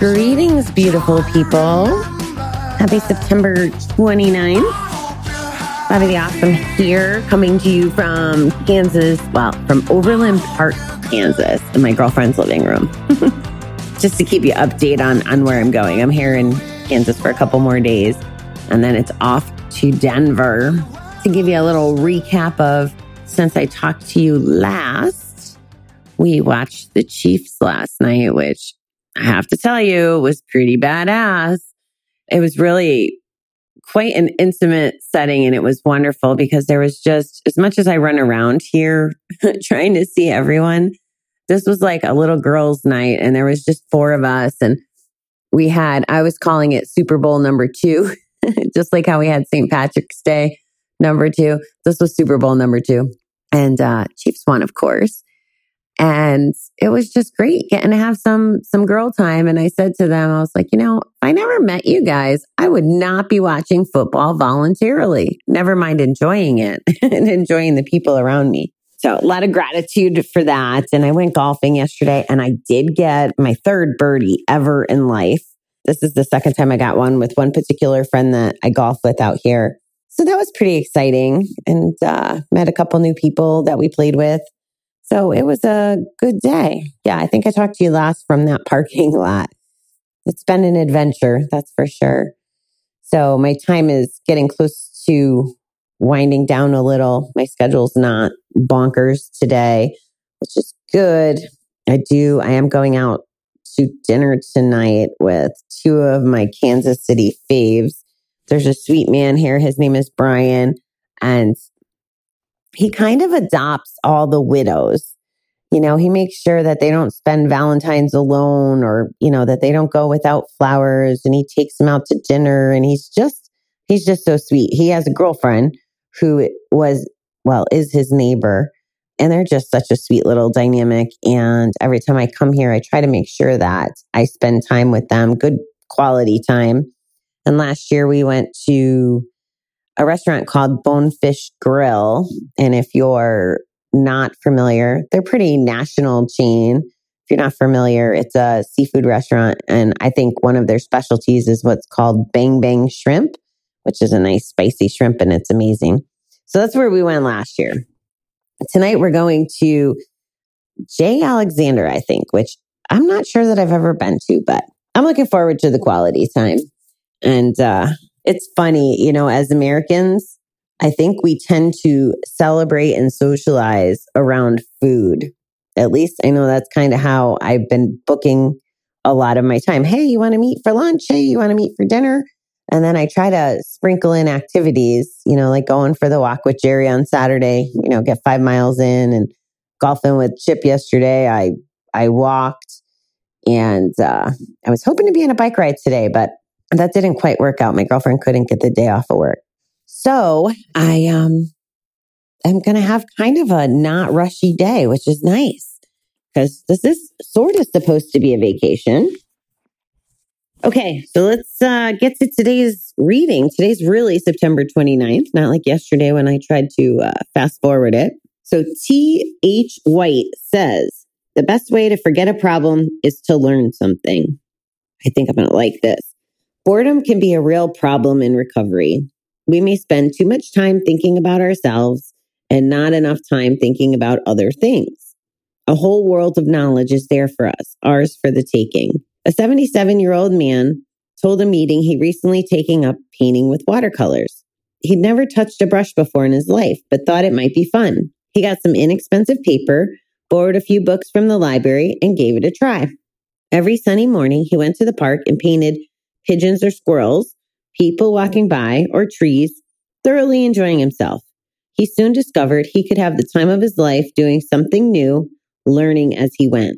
Greetings, beautiful people. Happy September 29th. Bobby the Awesome here, coming to you from Kansas, well, from Overland Park, Kansas, in my girlfriend's living room. Just to keep you update on, on where I'm going. I'm here in Kansas for a couple more days, and then it's off to Denver. To give you a little recap of since I talked to you last, we watched the Chiefs last night, which I have to tell you it was pretty badass. It was really quite an intimate setting and it was wonderful because there was just as much as I run around here trying to see everyone. This was like a little girls' night and there was just four of us and we had I was calling it Super Bowl number 2 just like how we had St. Patrick's Day number 2. This was Super Bowl number 2 and uh Chiefs won of course. And it was just great getting to have some some girl time. And I said to them, I was like, you know, if I never met you guys, I would not be watching football voluntarily. Never mind enjoying it and enjoying the people around me. So a lot of gratitude for that. And I went golfing yesterday and I did get my third birdie ever in life. This is the second time I got one with one particular friend that I golf with out here. So that was pretty exciting and uh, met a couple new people that we played with. So it was a good day. Yeah, I think I talked to you last from that parking lot. It's been an adventure, that's for sure. So my time is getting close to winding down a little. My schedule's not bonkers today, which is good. I do, I am going out to dinner tonight with two of my Kansas City faves. There's a sweet man here. His name is Brian. And he kind of adopts all the widows. You know, he makes sure that they don't spend Valentine's alone or, you know, that they don't go without flowers and he takes them out to dinner and he's just, he's just so sweet. He has a girlfriend who was, well, is his neighbor and they're just such a sweet little dynamic. And every time I come here, I try to make sure that I spend time with them, good quality time. And last year we went to a restaurant called Bonefish Grill. And if you're not familiar, they're pretty national chain. If you're not familiar, it's a seafood restaurant. And I think one of their specialties is what's called Bang Bang Shrimp, which is a nice spicy shrimp and it's amazing. So that's where we went last year. Tonight we're going to J. Alexander, I think, which I'm not sure that I've ever been to, but I'm looking forward to the quality time. And uh, it's funny, you know, as Americans, I think we tend to celebrate and socialize around food. At least I know that's kind of how I've been booking a lot of my time. Hey, you want to meet for lunch? Hey, you want to meet for dinner? And then I try to sprinkle in activities, you know, like going for the walk with Jerry on Saturday, you know, get five miles in and golfing with Chip yesterday. I, I walked and, uh, I was hoping to be on a bike ride today, but that didn't quite work out. My girlfriend couldn't get the day off of work. So I, um, am going to have kind of a not rushy day, which is nice because this is sort of supposed to be a vacation. Okay, so let's uh, get to today's reading. Today's really September 29th, not like yesterday when I tried to uh, fast forward it. So T.H. White says, the best way to forget a problem is to learn something. I think I'm going to like this. Boredom can be a real problem in recovery. We may spend too much time thinking about ourselves and not enough time thinking about other things. A whole world of knowledge is there for us, ours for the taking. A 77 year old man told a meeting he recently taking up painting with watercolors. He'd never touched a brush before in his life, but thought it might be fun. He got some inexpensive paper, borrowed a few books from the library, and gave it a try. Every sunny morning, he went to the park and painted pigeons or squirrels, people walking by, or trees, thoroughly enjoying himself. He soon discovered he could have the time of his life doing something new, learning as he went.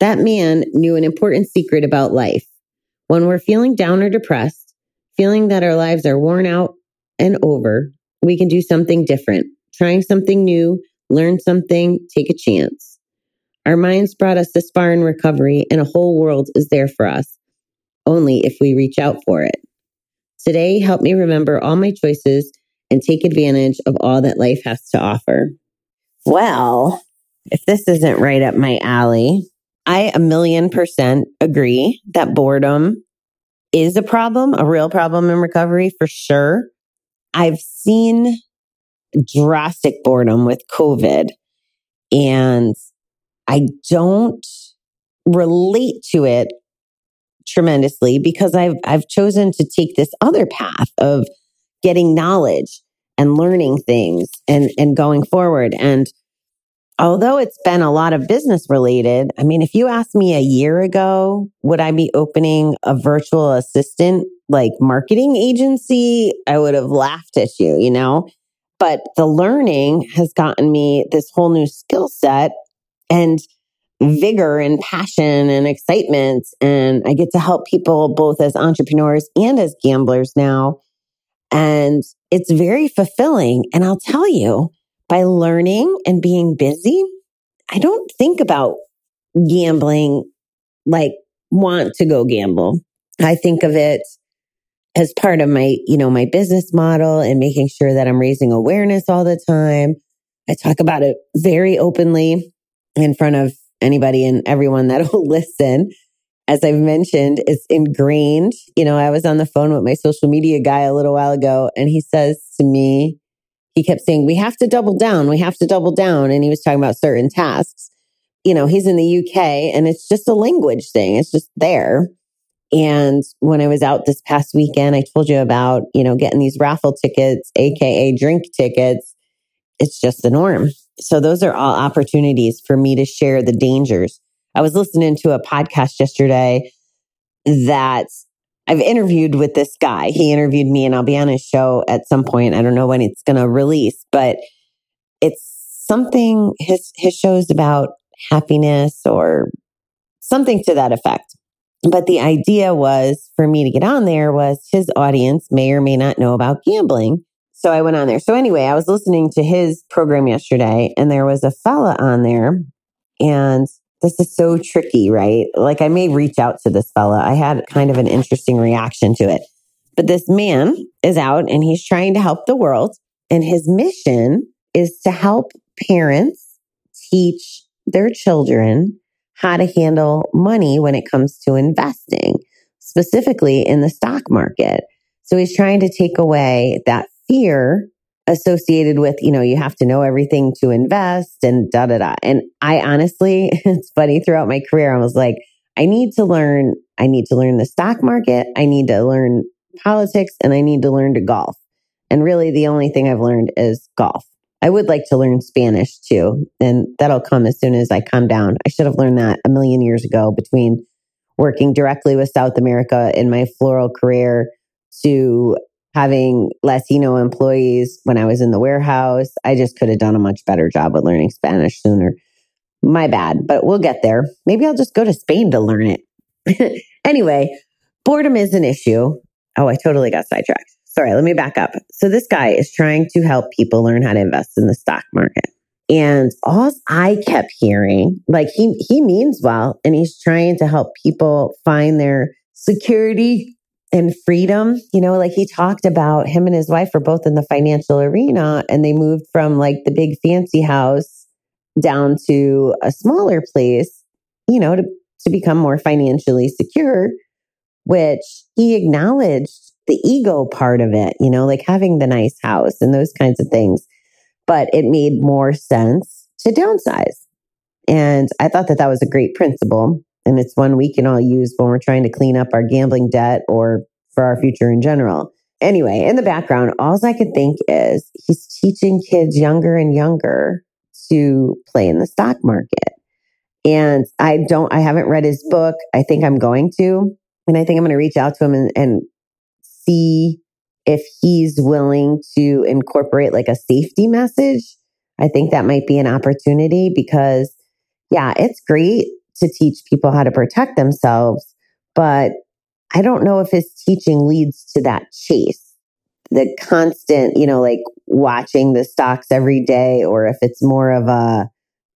That man knew an important secret about life. When we're feeling down or depressed, feeling that our lives are worn out and over, we can do something different, trying something new, learn something, take a chance. Our minds brought us this far in recovery, and a whole world is there for us, only if we reach out for it. Today, help me remember all my choices and take advantage of all that life has to offer. Well, if this isn't right up my alley, I a million percent agree that boredom is a problem, a real problem in recovery for sure. I've seen drastic boredom with COVID and I don't relate to it tremendously because I've I've chosen to take this other path of getting knowledge and learning things and and going forward. And although it's been a lot of business related I mean if you asked me a year ago would I be opening a virtual assistant like marketing agency? I would have laughed at you you know? But the learning has gotten me this whole new skill set. And vigor and passion and excitement. And I get to help people both as entrepreneurs and as gamblers now. And it's very fulfilling. And I'll tell you, by learning and being busy, I don't think about gambling like want to go gamble. I think of it as part of my, you know, my business model and making sure that I'm raising awareness all the time. I talk about it very openly in front of anybody and everyone that will listen. As I've mentioned, it's ingrained. You know, I was on the phone with my social media guy a little while ago and he says to me, he kept saying, we have to double down. We have to double down. And he was talking about certain tasks. You know, he's in the UK and it's just a language thing. It's just there. And when I was out this past weekend, I told you about, you know, getting these raffle tickets, AKA drink tickets. It's just the norm. So those are all opportunities for me to share the dangers. I was listening to a podcast yesterday that I've interviewed with this guy. He interviewed me and I'll be on his show at some point. I don't know when it's going to release, but it's something his his show is about happiness or something to that effect. But the idea was for me to get on there was his audience may or may not know about gambling. So I went on there. So anyway, I was listening to his program yesterday and there was a fella on there and this is so tricky, right? Like I may reach out to this fella. I had kind of an interesting reaction to it. But this man is out and he's trying to help the world and his mission is to help parents teach their children how to handle money when it comes to investing, specifically in the stock market. So he's trying to take away that fear associated with, you know, you have to know everything to invest and da da da. And I honestly, it's funny throughout my career, I was like, I need to learn, I need to learn the stock market. I need to learn politics and I need to learn to golf. And really the only thing I've learned is golf. I would like to learn Spanish too. And that'll come as soon as I calm down. I should have learned that a million years ago between working directly with South America in my floral career to having Latino employees when I was in the warehouse. I just could have done a much better job of learning Spanish sooner. My bad, but we'll get there. Maybe I'll just go to Spain to learn it. anyway, boredom is an issue. Oh, I totally got sidetracked. Sorry, let me back up. So this guy is trying to help people learn how to invest in the stock market. And all I kept hearing, like he he means well and he's trying to help people find their security and freedom. You know, like he talked about him and his wife were both in the financial arena and they moved from like the big fancy house down to a smaller place, you know, to, to become more financially secure, which he acknowledged the ego part of it, you know, like having the nice house and those kinds of things. But it made more sense to downsize. And I thought that that was a great principle. And it's one we can all use when we're trying to clean up our gambling debt or for our future in general. Anyway, in the background, all I could think is he's teaching kids younger and younger to play in the stock market. And I don't, I haven't read his book. I think I'm going to. And I think I'm going to reach out to him and, and see if he's willing to incorporate like a safety message. I think that might be an opportunity because, yeah, it's great to teach people how to protect themselves. But I don't know if his teaching leads to that chase, the constant, you know, like watching the stocks every day, or if it's more of a,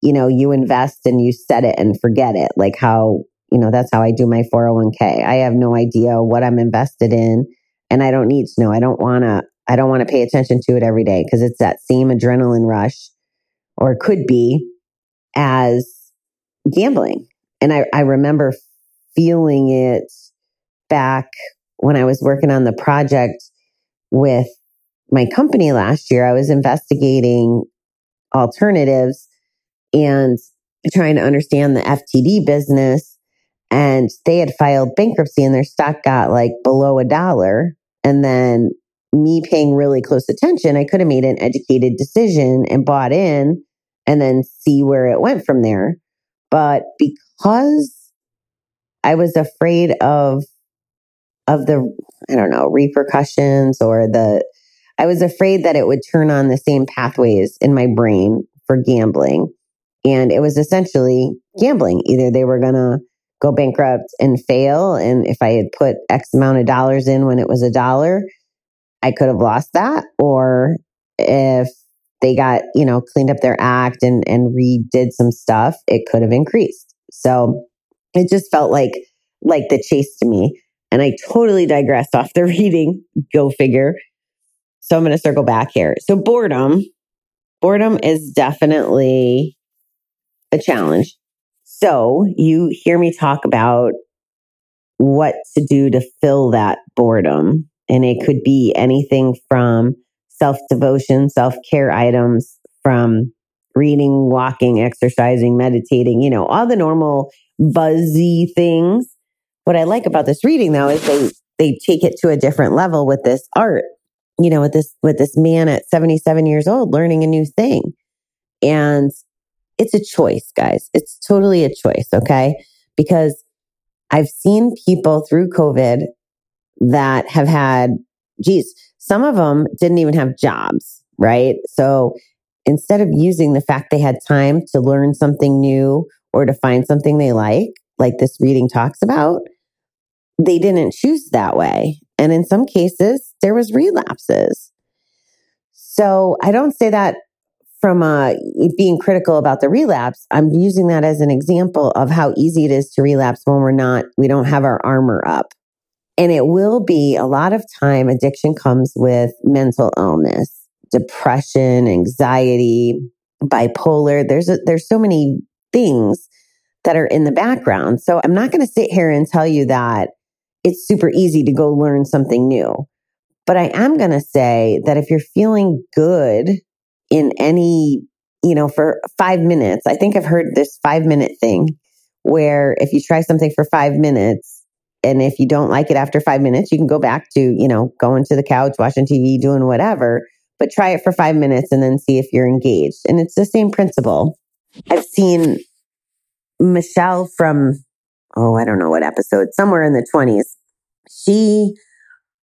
you know, you invest and you set it and forget it, like how, you know, that's how I do my 401k. I have no idea what I'm invested in and I don't need to know. I don't want to, I don't want to pay attention to it every day because it's that same adrenaline rush or could be as gambling. And I, I remember feeling it back when I was working on the project with my company last year. I was investigating alternatives and trying to understand the FTD business. And they had filed bankruptcy and their stock got like below a dollar. And then me paying really close attention, I could have made an educated decision and bought in and then see where it went from there. But because I was afraid of of the I don't know, repercussions or the I was afraid that it would turn on the same pathways in my brain for gambling. And it was essentially gambling. Either they were going to go bankrupt and fail. And if I had put X amount of dollars in when it was a dollar, I could have lost that. Or if they got, you know, cleaned up their act and, and redid some stuff, it could have increased. So it just felt like, like the chase to me. And I totally digressed off the reading. Go figure. So I'm going to circle back here. So boredom, boredom is definitely a challenge. So you hear me talk about what to do to fill that boredom. And it could be anything from self devotion, self care items, from reading, walking, exercising, meditating, you know, all the normal buzzy things. What I like about this reading though is they, they take it to a different level with this art, you know, with this, with this man at 77 years old learning a new thing. And it's a choice, guys. It's totally a choice. Okay. Because I've seen people through COVID that have had, geez, some of them didn't even have jobs, right? So instead of using the fact they had time to learn something new or to find something they like, like this reading talks about, they didn't choose that way. And in some cases, there was relapses. So I don't say that from uh, being critical about the relapse. I'm using that as an example of how easy it is to relapse when we're not, we don't have our armor up. And it will be a lot of time addiction comes with mental illness, depression, anxiety, bipolar. There's a, there's so many things that are in the background. So I'm not going to sit here and tell you that it's super easy to go learn something new. But I am going to say that if you're feeling good in any, you know, for five minutes, I think I've heard this five minute thing where if you try something for five minutes, and if you don't like it after five minutes, you can go back to, you know, going to the couch, watching TV, doing whatever, but try it for five minutes and then see if you're engaged. And it's the same principle. I've seen Michelle from, oh, I don't know what episode, somewhere in the 20s. She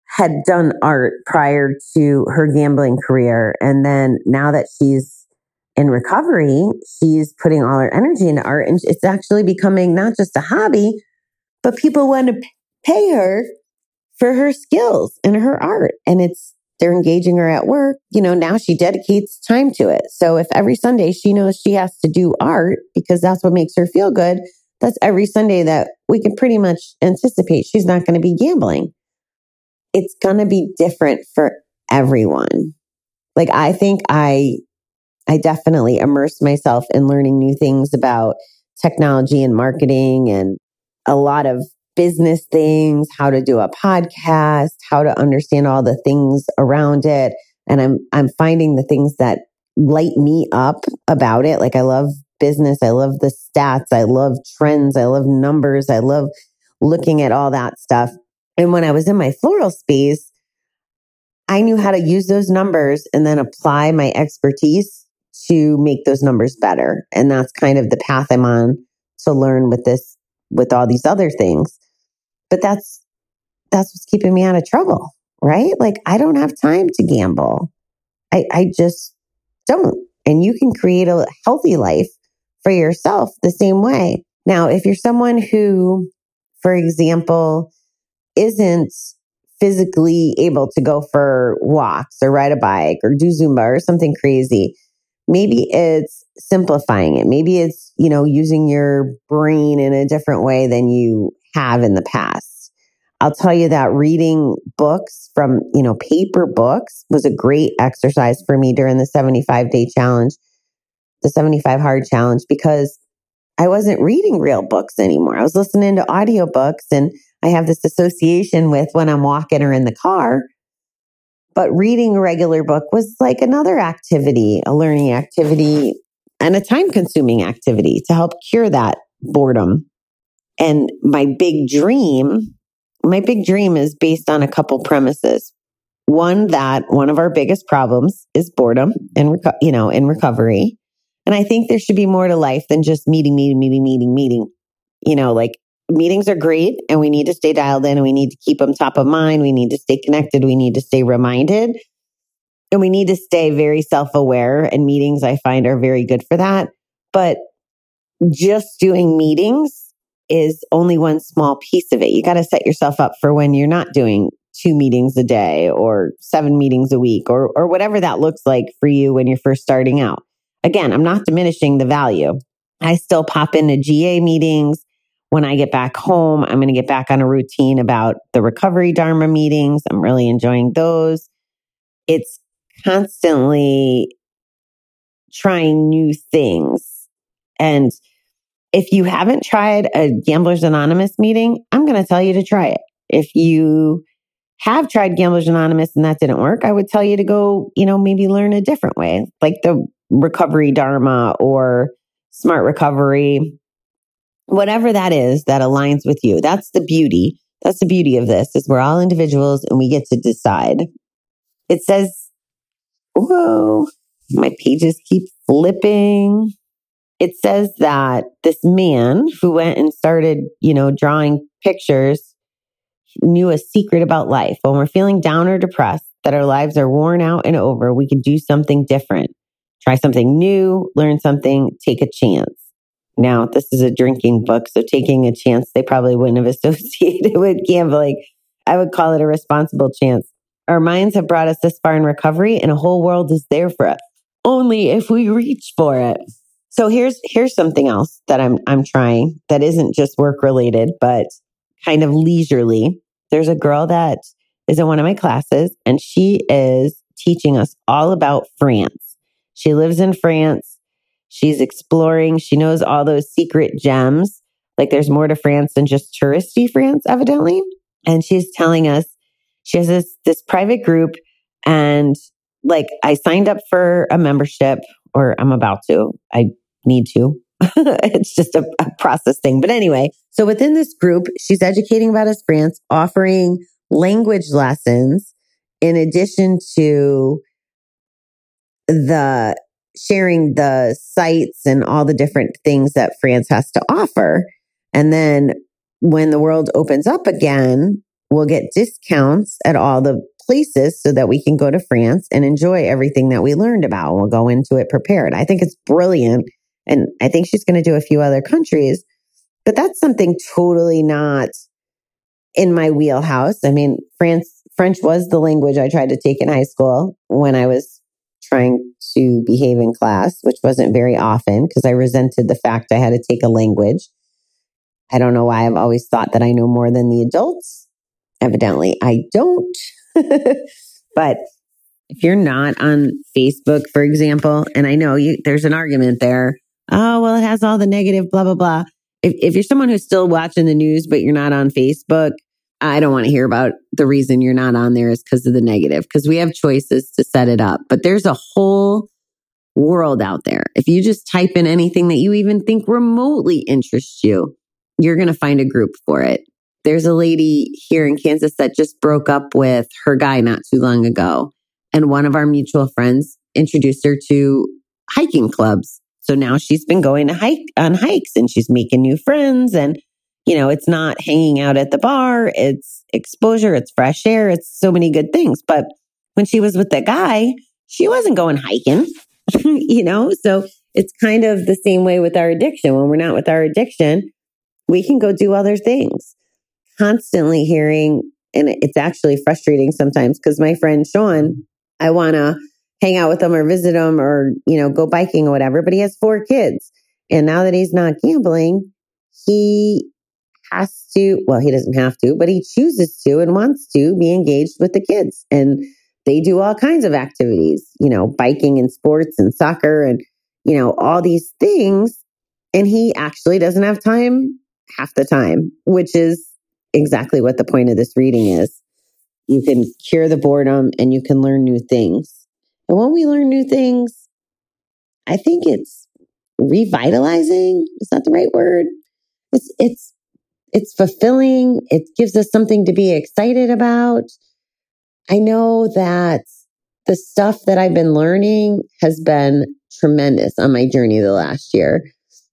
had done art prior to her gambling career. And then now that she's in recovery, she's putting all her energy into art and it's actually becoming not just a hobby, but people want to pay her for her skills and her art. And it's, they're engaging her at work. You know, now she dedicates time to it. So if every Sunday she knows she has to do art because that's what makes her feel good, that's every Sunday that we can pretty much anticipate she's not going to be gambling. It's going to be different for everyone. Like I think I, I definitely immerse myself in learning new things about technology and marketing and a lot of business things, how to do a podcast, how to understand all the things around it. And I'm, I'm finding the things that light me up about it. Like I love business. I love the stats. I love trends. I love numbers. I love looking at all that stuff. And when I was in my floral space, I knew how to use those numbers and then apply my expertise to make those numbers better. And that's kind of the path I'm on to learn with this with all these other things. But that's, that's what's keeping me out of trouble, right? Like I don't have time to gamble. I, I just don't. And you can create a healthy life for yourself the same way. Now, if you're someone who, for example, isn't physically able to go for walks or ride a bike or do Zumba or something crazy, maybe it's simplifying it. Maybe it's, you know, using your brain in a different way than you have in the past. I'll tell you that reading books from, you know, paper books was a great exercise for me during the 75 day challenge. the 75 hard challenge because I wasn't reading real books anymore. I was listening to audiobooks and I have this association with when I'm walking or in the car. But reading a regular book was like another activity, a learning activity and a time consuming activity to help cure that boredom. And my big dream, my big dream is based on a couple premises. One, that one of our biggest problems is boredom and, you know, in recovery. And I think there should be more to life than just meeting, meeting, meeting, meeting, meeting. You know, like meetings are great and we need to stay dialed in and we need to keep them top of mind. We need to stay connected. We need to stay reminded and we need to stay very self aware. And meetings I find are very good for that. But just doing meetings is only one small piece of it. You got to set yourself up for when you're not doing two meetings a day or seven meetings a week or, or whatever that looks like for you when you're first starting out. Again, I'm not diminishing the value. I still pop into GA meetings. When I get back home, I'm going to get back on a routine about the recovery Dharma meetings. I'm really enjoying those. It's constantly trying new things. And if you haven't tried a Gamblers Anonymous meeting, I'm going to tell you to try it. If you have tried Gamblers Anonymous and that didn't work, I would tell you to go, you know, maybe learn a different way, like the recovery dharma or smart recovery, whatever that is that aligns with you. That's the beauty. That's the beauty of this is we're all individuals and we get to decide. It says, whoa, my pages keep flipping it says that this man who went and started, you know, drawing pictures knew a secret about life. When we're feeling down or depressed, that our lives are worn out and over, we can do something different. Try something new, learn something, take a chance. Now, this is a drinking book, so taking a chance they probably wouldn't have associated with gambling. I would call it a responsible chance. Our minds have brought us this far in recovery, and a whole world is there for us. Only if we reach for it. So here's here's something else that I'm I'm trying that isn't just work related, but kind of leisurely. There's a girl that is in one of my classes and she is teaching us all about France. She lives in France. She's exploring. She knows all those secret gems. Like there's more to France than just touristy France, evidently. And she's telling us she has this this private group and like I signed up for a membership or I'm about to. I need to. it's just a, a, process thing. But anyway, so within this group, she's educating about France, offering language lessons in addition to the sharing the sites and all the different things that France has to offer. And then when the world opens up again, we'll get discounts at all the places so that we can go to France and enjoy everything that we learned about. We'll go into it prepared. I think it's brilliant and I think she's going to do a few other countries, but that's something totally not in my wheelhouse. I mean, France, French was the language I tried to take in high school when I was trying to behave in class, which wasn't very often because I resented the fact I had to take a language. I don't know why I've always thought that I know more than the adults. Evidently, I don't. but if you're not on Facebook, for example, and I know you, there's an argument there oh, well, it has all the negative, blah, blah, blah. If, if you're someone who's still watching the news, but you're not on Facebook, I don't want to hear about the reason you're not on there is because of the negative, because we have choices to set it up. But there's a whole world out there. If you just type in anything that you even think remotely interests you, you're going to find a group for it. There's a lady here in Kansas that just broke up with her guy not too long ago. And one of our mutual friends introduced her to hiking clubs. So now she's been going to hike on hikes and she's making new friends and you know, it's not hanging out at the bar, it's exposure, it's fresh air, it's so many good things. But when she was with the guy, she wasn't going hiking, you know? So it's kind of the same way with our addiction. When we're not with our addiction, we can go do other things. Constantly hearing, and it's actually frustrating sometimes because my friend Sean, I want to hang out with him or visit him or, you know, go biking or whatever. But he has four kids. And now that he's not gambling, he has to, well, he doesn't have to, but he chooses to and wants to be engaged with the kids. And they do all kinds of activities, you know, biking and sports and soccer and, you know, all these things. And he actually doesn't have time half the time, which is exactly what the point of this reading is. You can cure the boredom and you can learn new things. And when we learn new things, I think it's revitalizing. Is that the right word? It's, it's, it's fulfilling. It gives us something to be excited about. I know that the stuff that I've been learning has been tremendous on my journey the last year.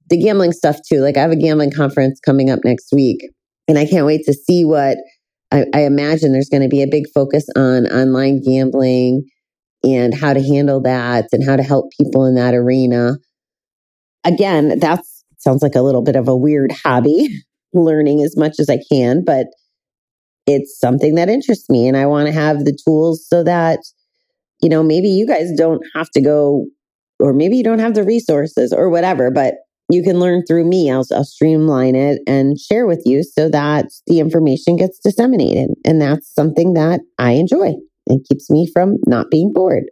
The gambling stuff too. Like I have a gambling conference coming up next week and I can't wait to see what I, I imagine there's going to be a big focus on online gambling and how to handle that and how to help people in that arena. Again, that sounds like a little bit of a weird hobby, learning as much as I can, but it's something that interests me and I want to have the tools so that, you know, maybe you guys don't have to go or maybe you don't have the resources or whatever, but you can learn through me. I'll, I'll streamline it and share with you so that the information gets disseminated. And that's something that I enjoy and keeps me from not being bored.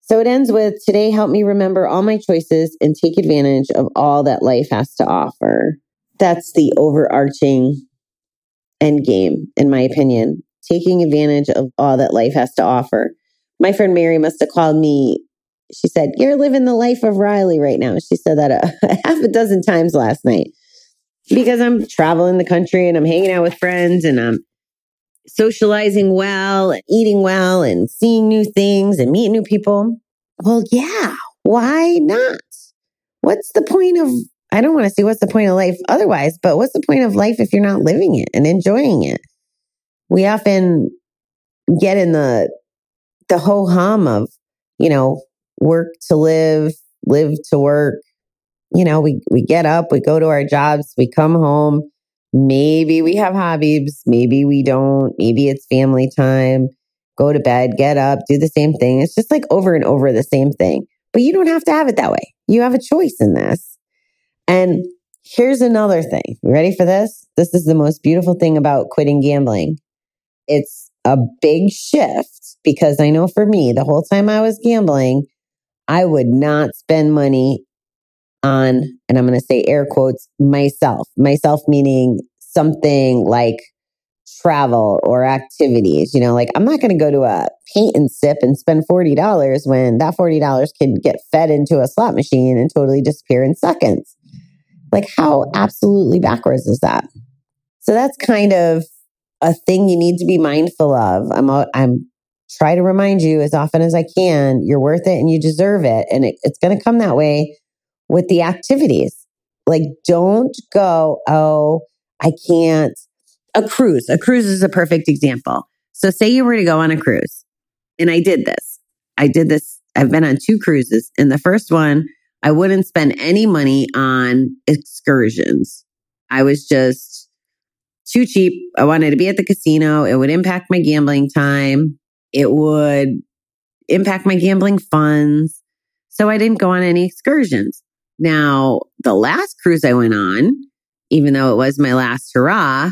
So it ends with today, help me remember all my choices and take advantage of all that life has to offer. That's the overarching end game, in my opinion, taking advantage of all that life has to offer. My friend Mary must have called me. She said, You're living the life of Riley right now. She said that uh, a, a half a dozen times last night because I'm traveling the country and I'm hanging out with friends and I'm socializing well and eating well and seeing new things and meeting new people. Well, yeah, why not? What's the point of, I don't want to say what's the point of life otherwise, but what's the point of life if you're not living it and enjoying it? We often get in the, the ho hum of, you know, work to live, live to work. You know, we, we get up, we go to our jobs, we come home, Maybe we have hobbies. Maybe we don't. Maybe it's family time. Go to bed, get up, do the same thing. It's just like over and over the same thing. But you don't have to have it that way. You have a choice in this. And here's another thing. You ready for this? This is the most beautiful thing about quitting gambling. It's a big shift because I know for me, the whole time I was gambling, I would not spend money on, and I'm going to say air quotes, myself, myself meaning something like travel or activities. You know, like I'm not going to go to a paint and sip and spend $40 when that $40 can get fed into a slot machine and totally disappear in seconds. Like, how absolutely backwards is that? So that's kind of a thing you need to be mindful of. I'm, I'm try to remind you as often as I can, you're worth it and you deserve it. And it, it's going to come that way with the activities. Like, don't go, oh, I can't. A cruise. A cruise is a perfect example. So, say you were to go on a cruise, and I did this. I did this. I've been on two cruises. In the first one, I wouldn't spend any money on excursions. I was just too cheap. I wanted to be at the casino. It would impact my gambling time. It would impact my gambling funds. So I didn't go on any excursions. Now, the last cruise I went on, even though it was my last hurrah,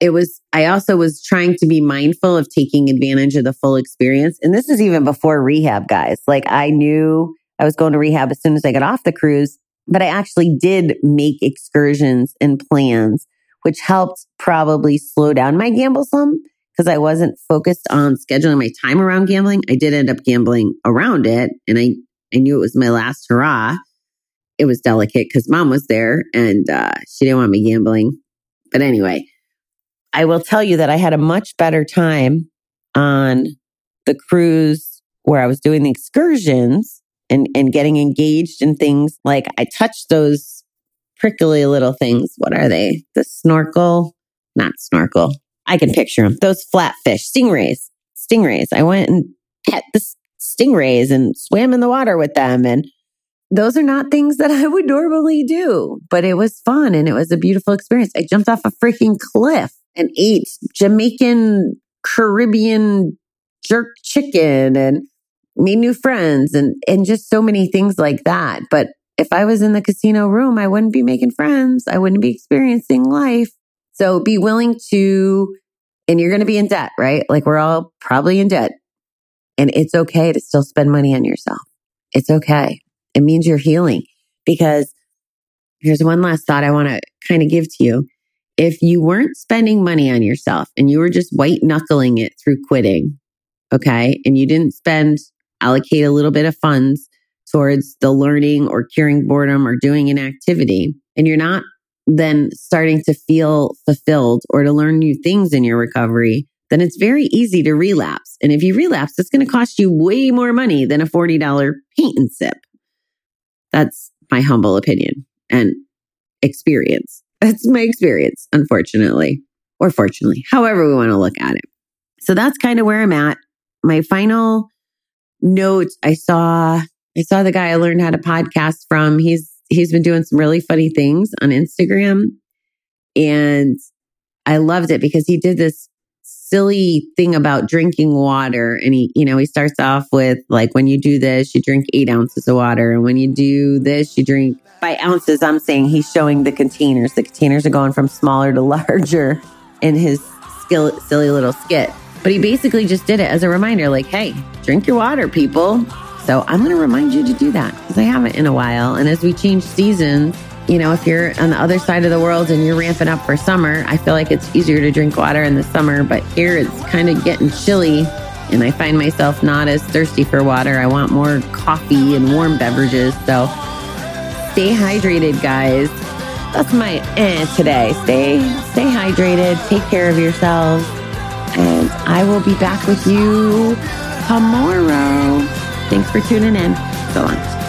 it was, I also was trying to be mindful of taking advantage of the full experience. And this is even before rehab, guys. Like I knew I was going to rehab as soon as I got off the cruise, but I actually did make excursions and plans, which helped probably slow down my gamble some because I wasn't focused on scheduling my time around gambling. I did end up gambling around it and I, I knew it was my last hurrah it was delicate because mom was there and uh, she didn't want me gambling. But anyway, I will tell you that I had a much better time on the cruise where I was doing the excursions and, and getting engaged in things like I touched those prickly little things. What are they? The snorkel, not snorkel. I can picture them. Those flatfish, stingrays, stingrays. I went and pet the stingrays and swam in the water with them and those are not things that I would normally do, but it was fun and it was a beautiful experience. I jumped off a freaking cliff and ate Jamaican Caribbean jerk chicken and made new friends and, and just so many things like that. But if I was in the casino room, I wouldn't be making friends. I wouldn't be experiencing life. So be willing to, and you're going to be in debt, right? Like we're all probably in debt and it's okay to still spend money on yourself. It's okay. It means you're healing because here's one last thought I want to kind of give to you. If you weren't spending money on yourself and you were just white knuckling it through quitting, okay, and you didn't spend, allocate a little bit of funds towards the learning or curing boredom or doing an activity, and you're not then starting to feel fulfilled or to learn new things in your recovery, then it's very easy to relapse. And if you relapse, it's going to cost you way more money than a $40 paint and sip. That's my humble opinion and experience. That's my experience, unfortunately, or fortunately, however we want to look at it. So that's kind of where I'm at. My final note, I saw, I saw the guy I learned how to podcast from. He's, he's been doing some really funny things on Instagram and I loved it because he did this silly thing about drinking water. And he, you know, he starts off with like, when you do this, you drink eight ounces of water. And when you do this, you drink by ounces. I'm saying he's showing the containers. The containers are going from smaller to larger in his skill, silly little skit. But he basically just did it as a reminder like, hey, drink your water, people. So I'm going to remind you to do that because I haven't in a while. And as we change seasons, you know, if you're on the other side of the world and you're ramping up for summer, I feel like it's easier to drink water in the summer. But here it's kind of getting chilly and I find myself not as thirsty for water. I want more coffee and warm beverages. So stay hydrated, guys. That's my eh today. Stay, stay hydrated. Take care of yourselves. And I will be back with you tomorrow. Thanks for tuning in. So long.